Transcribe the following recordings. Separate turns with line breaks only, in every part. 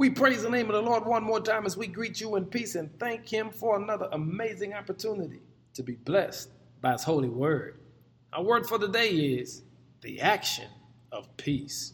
We praise the name of the Lord one more time as we greet you in peace and thank Him for another amazing opportunity to be blessed by His holy word. Our word for the day is the action of peace.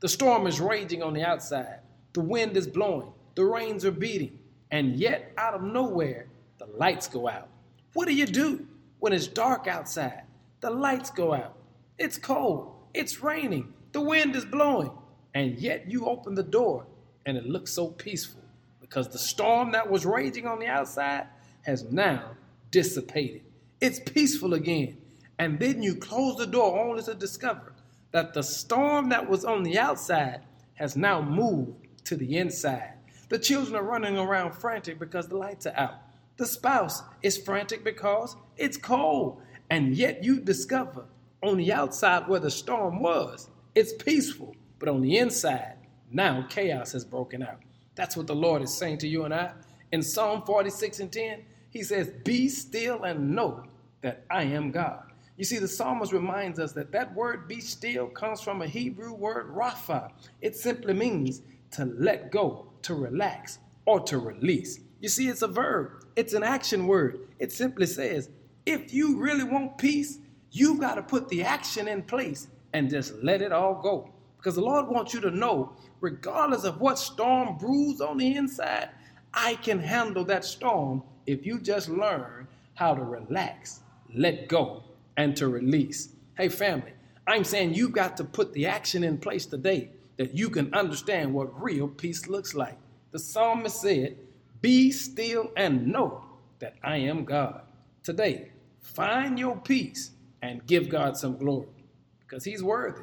The storm is raging on the outside, the wind is blowing, the rains are beating, and yet out of nowhere, the lights go out. What do you do when it's dark outside? The lights go out. It's cold, it's raining, the wind is blowing, and yet you open the door and it looks so peaceful because the storm that was raging on the outside has now dissipated. It's peaceful again. And then you close the door only to discover that the storm that was on the outside has now moved to the inside. The children are running around frantic because the lights are out. The spouse is frantic because it's cold. And yet you discover on the outside where the storm was, it's peaceful. But on the inside, now chaos has broken out. That's what the Lord is saying to you and I. In Psalm 46 and 10, he says, Be still and know that I am God. You see, the psalmist reminds us that that word be still comes from a Hebrew word, rapha. It simply means to let go, to relax, or to release. You see, it's a verb, it's an action word. It simply says, if you really want peace, you've got to put the action in place and just let it all go. Because the Lord wants you to know, regardless of what storm brews on the inside, I can handle that storm if you just learn how to relax, let go, and to release. Hey, family, I'm saying you've got to put the action in place today that you can understand what real peace looks like. The psalmist said, Be still and know that I am God. Today, find your peace and give God some glory because He's worthy.